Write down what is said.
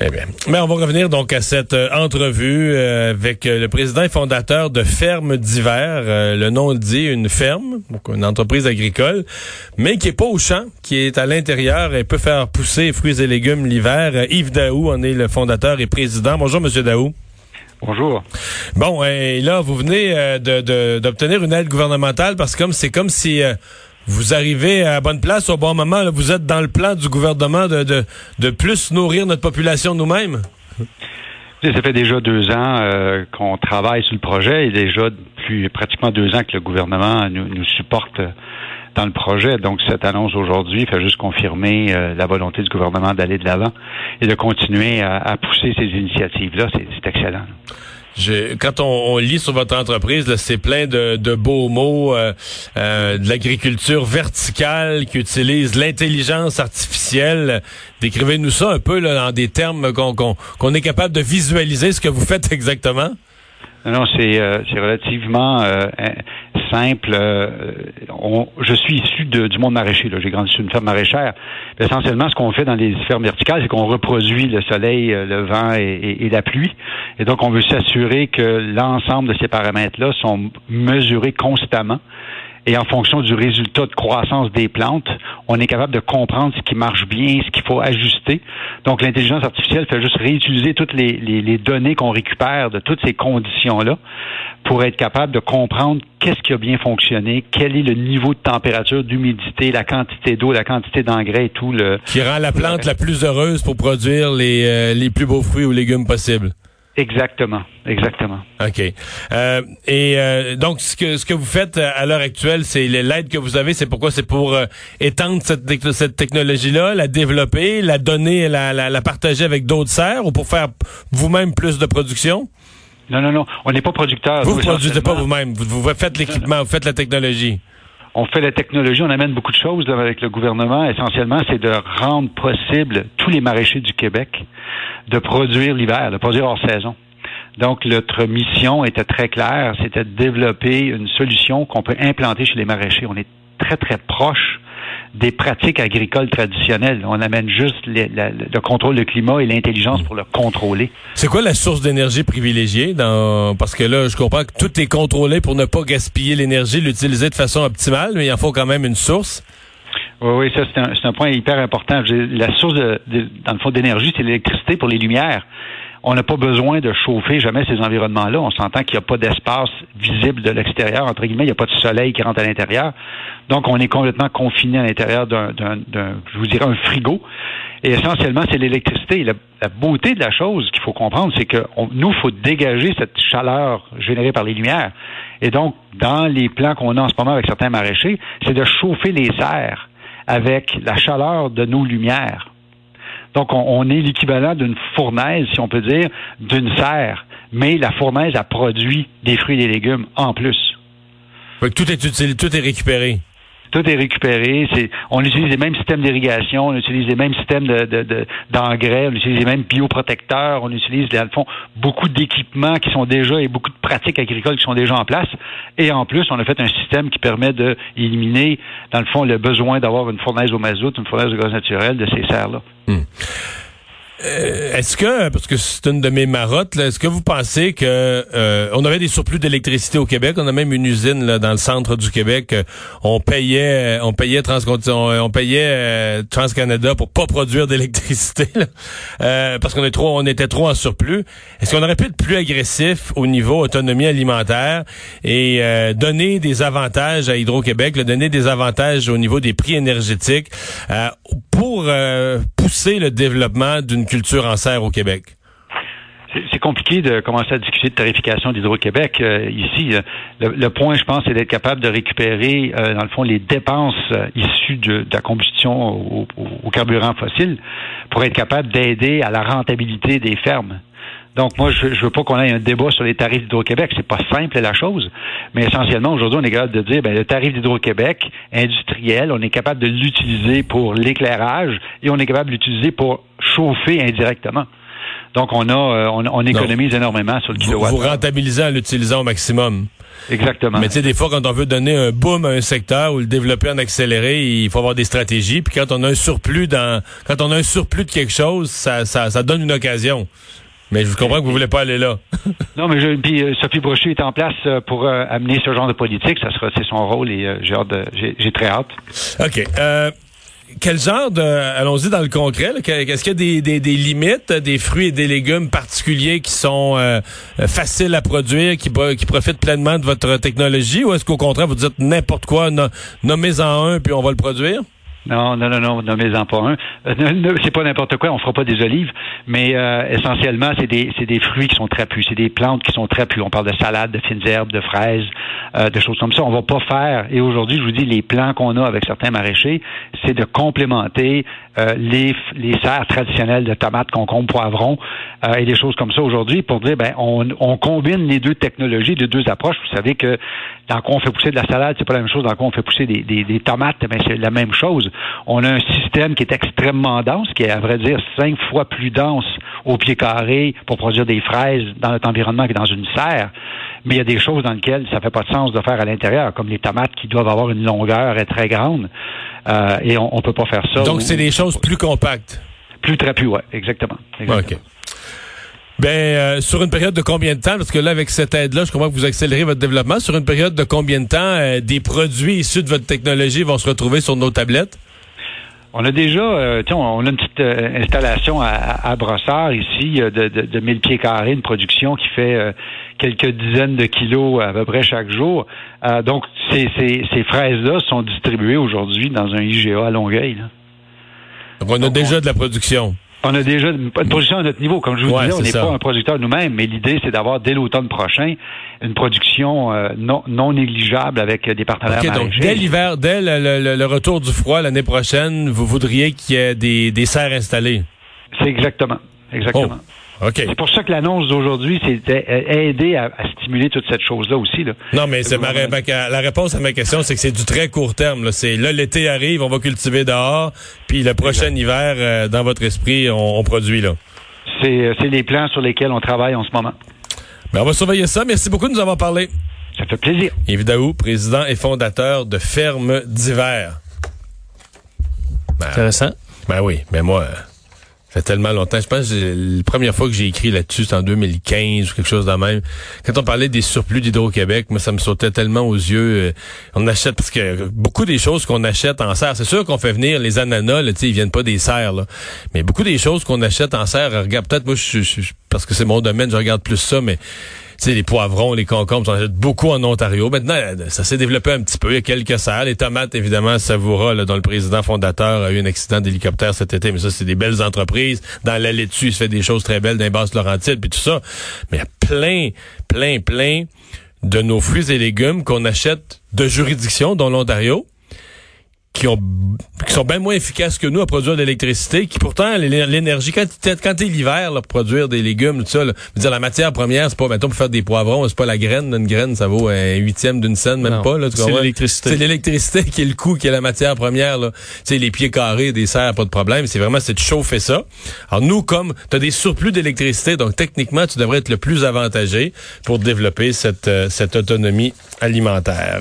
Eh bien, mais on va revenir donc à cette euh, entrevue euh, avec euh, le président et fondateur de Ferme d'hiver. le nom dit une ferme, donc une entreprise agricole, mais qui est pas au champ, qui est à l'intérieur et peut faire pousser fruits et légumes l'hiver. Yves Daou en est le fondateur et président. Bonjour, Monsieur Daou. Bonjour. Bon, et là, vous venez d'obtenir une aide gouvernementale parce que comme c'est comme si vous arrivez à bonne place au bon moment. vous êtes dans le plan du gouvernement de, de, de plus nourrir notre population nous-mêmes? Ça fait déjà deux ans euh, qu'on travaille sur le projet et déjà pratiquement deux ans que le gouvernement nous, nous supporte dans le projet. Donc, cette annonce aujourd'hui fait juste confirmer euh, la volonté du gouvernement d'aller de l'avant et de continuer à pousser ces initiatives-là. C'est excellent quand on, lit sur votre entreprise, c'est plein de, beaux mots, euh, euh, de l'agriculture verticale qui utilise l'intelligence artificielle. Décrivez-nous ça un peu là, dans des termes qu'on est capable de visualiser ce que vous faites exactement. Non, c'est euh, relativement simple. Euh, je suis issu du monde maraîcher. J'ai grandi sur une ferme maraîchère. essentiellement, ce qu'on fait dans les fermes verticales, c'est qu'on reproduit le soleil, euh, le vent et, la pluie. Et donc, on veut s'assurer que l'ensemble de ces paramètres-là sont mesurés constamment et en fonction du résultat de croissance des plantes, on est capable de comprendre ce qui marche bien, ce qu'il faut ajuster. Donc, l'intelligence artificielle fait juste réutiliser toutes les, les données qu'on récupère de toutes ces conditions-là pour être capable de comprendre qu'est-ce qui a bien fonctionné, quel est le niveau de température, d'humidité, la quantité d'eau, la quantité d'engrais et tout. Le, qui rend la plante la plus heureuse pour produire les, euh, les plus beaux fruits ou légumes possibles. Exactement, exactement. OK. Euh, et euh, donc, ce que, ce que vous faites à l'heure actuelle, c'est l'aide que vous avez, c'est pourquoi? C'est pour étendre cette, cette technologie-là, la développer, la donner, la, la, la partager avec d'autres serres ou pour faire vous-même plus de production? Non, non, non. On n'est pas producteur. Vous ne produisez pas vous-même. Vous, faites l'équipement, vous faites la technologie. On fait la technologie, on amène beaucoup de choses avec le gouvernement. Essentiellement, c'est de rendre possible tous les maraîchers du Québec de produire l'hiver, de produire hors saison. Donc, notre mission était très claire, c'était de développer une solution qu'on peut implanter chez les maraîchers. On est très, très proche des pratiques agricoles traditionnelles. On amène juste le contrôle du climat et l'intelligence pour le contrôler. C'est quoi la source d'énergie privilégiée dans parce que là je comprends que tout est contrôlé pour ne pas gaspiller l'énergie, l'utiliser de façon optimale, mais il en faut quand même une source. Oui, oui, ça c'est un, un, point hyper important. La source de, dans le fond d'énergie, c'est l'électricité pour les lumières on n'a pas besoin de chauffer jamais ces environnements-là. On s'entend qu'il n'y a pas d'espace visible de l'extérieur, entre guillemets, il n'y a pas de soleil qui rentre à l'intérieur. Donc, on est complètement confiné à l'intérieur d'un, je vous dirais, un frigo. Et essentiellement, c'est l'électricité. La, beauté de la chose qu'il faut comprendre, c'est que nous, il faut dégager cette chaleur générée par les lumières. Et donc, dans les plans qu'on a en ce moment avec certains maraîchers, c'est de chauffer les serres avec la chaleur de nos lumières. Donc, on, est l'équivalent d'une fournaise, si on peut dire, d'une serre. Mais la fournaise a produit des fruits et des légumes en plus. tout est utile, tout est récupéré. Tout est récupéré. On utilise les mêmes systèmes d'irrigation, on utilise les mêmes systèmes de, d'engrais, on utilise les mêmes bioprotecteurs, on utilise, dans le fond, beaucoup d'équipements qui sont déjà et beaucoup de pratiques agricoles qui sont déjà en place. Et en plus, on a fait un système qui permet d'éliminer, dans le fond, le besoin d'avoir une fournaise au mazout, une fournaise au gaz naturel de ces serres-là. Hmm. Euh, est-ce que, parce que c'est une de mes marottes, est-ce que vous pensez que euh, on avait des surplus d'électricité au Québec, on a même une usine dans le centre du Québec, euh, on payait, on payait on, payait TransCanada pour pas produire d'électricité parce qu'on est trop, on était trop en surplus. Est-ce qu'on aurait pu être plus agressif au niveau autonomie alimentaire et donner des avantages à Hydro-Québec, donner des avantages au niveau des prix énergétiques pour pousser le développement d'une culture en serre au Québec? C'est compliqué de commencer à discuter de tarification d'Hydro-Québec euh, ici. Le, point, je pense, c'est d'être capable de récupérer, euh, dans le fond, les dépenses euh, issues de, la combustion au, carburant fossile pour être capable d'aider à la rentabilité des fermes. Donc, moi, je, ne veux pas qu'on ait un débat sur les tarifs d'Hydro-Québec. C'est pas simple la chose, mais essentiellement, aujourd'hui, on est capable de dire, ben, le tarif d'Hydro-Québec industriel, on est capable de l'utiliser pour l'éclairage et on est capable de l'utiliser pour chauffer indirectement. Donc, on a, on, économise énormément sur le kilowatt. Vous, vous rentabilisez en l'utilisant au maximum. Exactement. Mais tu sais, des fois, quand on veut donner un boom à un secteur ou le développer en accéléré, il faut avoir des stratégies. Puis quand on a un surplus dans, quand on a un surplus de quelque chose, ça, ça, ça donne une occasion. Mais je comprends que vous voulez pas aller là. non, mais je, puis euh, Sophie Brochu est en place euh, pour euh, amener ce genre de politique. Ça sera, c'est son rôle et j'ai hâte, j'ai très hâte. Ok. quel genre de, allons-y dans le concret, est-ce qu'il y a des, des, des, limites, des fruits et des légumes particuliers qui sont faciles à produire, qui, qui profitent pleinement de votre technologie, ou est-ce qu'au contraire vous dites n'importe quoi, nommez-en un puis on va le produire? Non, non, non, non, nommez-en pas un. Euh, c'est pas n'importe quoi, on fera pas des olives, mais euh, essentiellement, c'est des, des fruits qui sont trapus, c'est des plantes qui sont trapus. On parle de salade, de fines herbes, de fraises, euh, de choses comme ça. On va pas faire, et aujourd'hui, je vous dis, les plans qu'on a avec certains maraîchers, c'est de complémenter les, les serres traditionnelles de tomates, concombres, poivrons et des choses comme ça aujourd'hui pour dire, ben, on, on combine les deux technologies, les deux approches. Vous savez que dans quoi on fait pousser de la salade, c'est pas la même chose. Dans quoi on fait pousser des, des, des tomates, ben, c'est la même chose. On a un système qui est extrêmement dense, qui est à vrai dire cinq fois plus dense au pied carré pour produire des fraises dans notre environnement que dans une serre. Mais il y a des choses dans lesquelles ça fait pas de sens de faire à l'intérieur, comme les tomates qui doivent avoir une longueur très grande. Euh, et on, ne peut pas faire ça. Donc c'est des choses plus compactes. Plus trapues, oui, exactement. exactement. Ben, euh, sur une période de combien de temps? Parce que là, avec cette aide-là, je comprends que vous accélérez votre développement. Sur une période de combien de temps euh, des produits issus de votre technologie vont se retrouver sur nos tablettes? On a déjà, euh, on a une petite euh, installation à, à, Brossard ici de, de, de 1000 pieds carrés, une production qui fait quelques dizaines de kilos à peu près chaque jour. donc, ces, ces, ces fraises-là sont distribuées aujourd'hui dans un IGA à Longueuil. Donc, on a déjà de la production. On a déjà une production à notre niveau. Comme je vous disais, on n'est pas un producteur nous-mêmes, mais l'idée, c'est d'avoir dès l'automne prochain une production euh, non, non, négligeable avec des partenaires okay, donc dès l'hiver, dès le, retour du froid l'année prochaine, vous voudriez qu'il y ait des, des serres installées? C'est exactement. Exactement. Oh. C'est pour ça que l'annonce d'aujourd'hui, c'était aider à, stimuler toute cette chose-là aussi. Là. Non, mais c'est ma, la réponse à ma question, c'est que c'est du très court terme. C'est là, l'été arrive, on va cultiver dehors, puis le prochain hiver, euh, dans votre esprit, on, produit là. C'est les plans sur lesquels on travaille en ce moment. Ben, on va surveiller ça. Merci beaucoup de nous avoir parlé. Ça fait plaisir. Yves président et fondateur de Ferme d'hiver. Ben, Intéressant. Ben oui, mais moi fait tellement longtemps. Je pense que la première fois que j'ai écrit là-dessus, c'est en 2015 ou quelque chose de même. Quand on parlait des surplus d'Hydro-Québec, moi, ça me sautait tellement aux yeux. Euh, on achète, parce que beaucoup des choses qu'on achète en serre, c'est sûr qu'on fait venir les ananas, là, ils viennent pas des serres, mais beaucoup des choses qu'on achète en serre, regarde, peut-être moi, je, je, parce que c'est mon domaine, je regarde plus ça, mais sais, les poivrons, les concombres, on achète beaucoup en Ontario. Maintenant, ça s'est développé un petit peu. Il y a quelques serres. Les tomates, évidemment, Savoura, là, dont le président fondateur a eu un accident d'hélicoptère cet été. Mais ça, c'est des belles entreprises. Dans la laitue, il se fait des choses très belles dans les basses Laurentides, puis tout ça. Mais il y a plein, plein, plein de nos fruits et légumes qu'on achète de juridictions, dont l'Ontario, qui ont qui sont bien moins efficaces que nous à produire de l'électricité, qui pourtant l'énergie quand quand t'es l'hiver pour produire des légumes tout ça, là, dire la matière première c'est pas mettons pour faire des poivrons c'est pas la graine une graine ça vaut un huitième d'une scène même pas là c'est l'électricité. C'est l'électricité qui est le coût qui est la matière première là. C'est les pieds carrés des serres pas de problème c'est vraiment c'est de chauffer ça. Alors nous comme t'as des surplus d'électricité donc techniquement tu devrais être le plus avantagé pour développer cette euh, cette autonomie alimentaire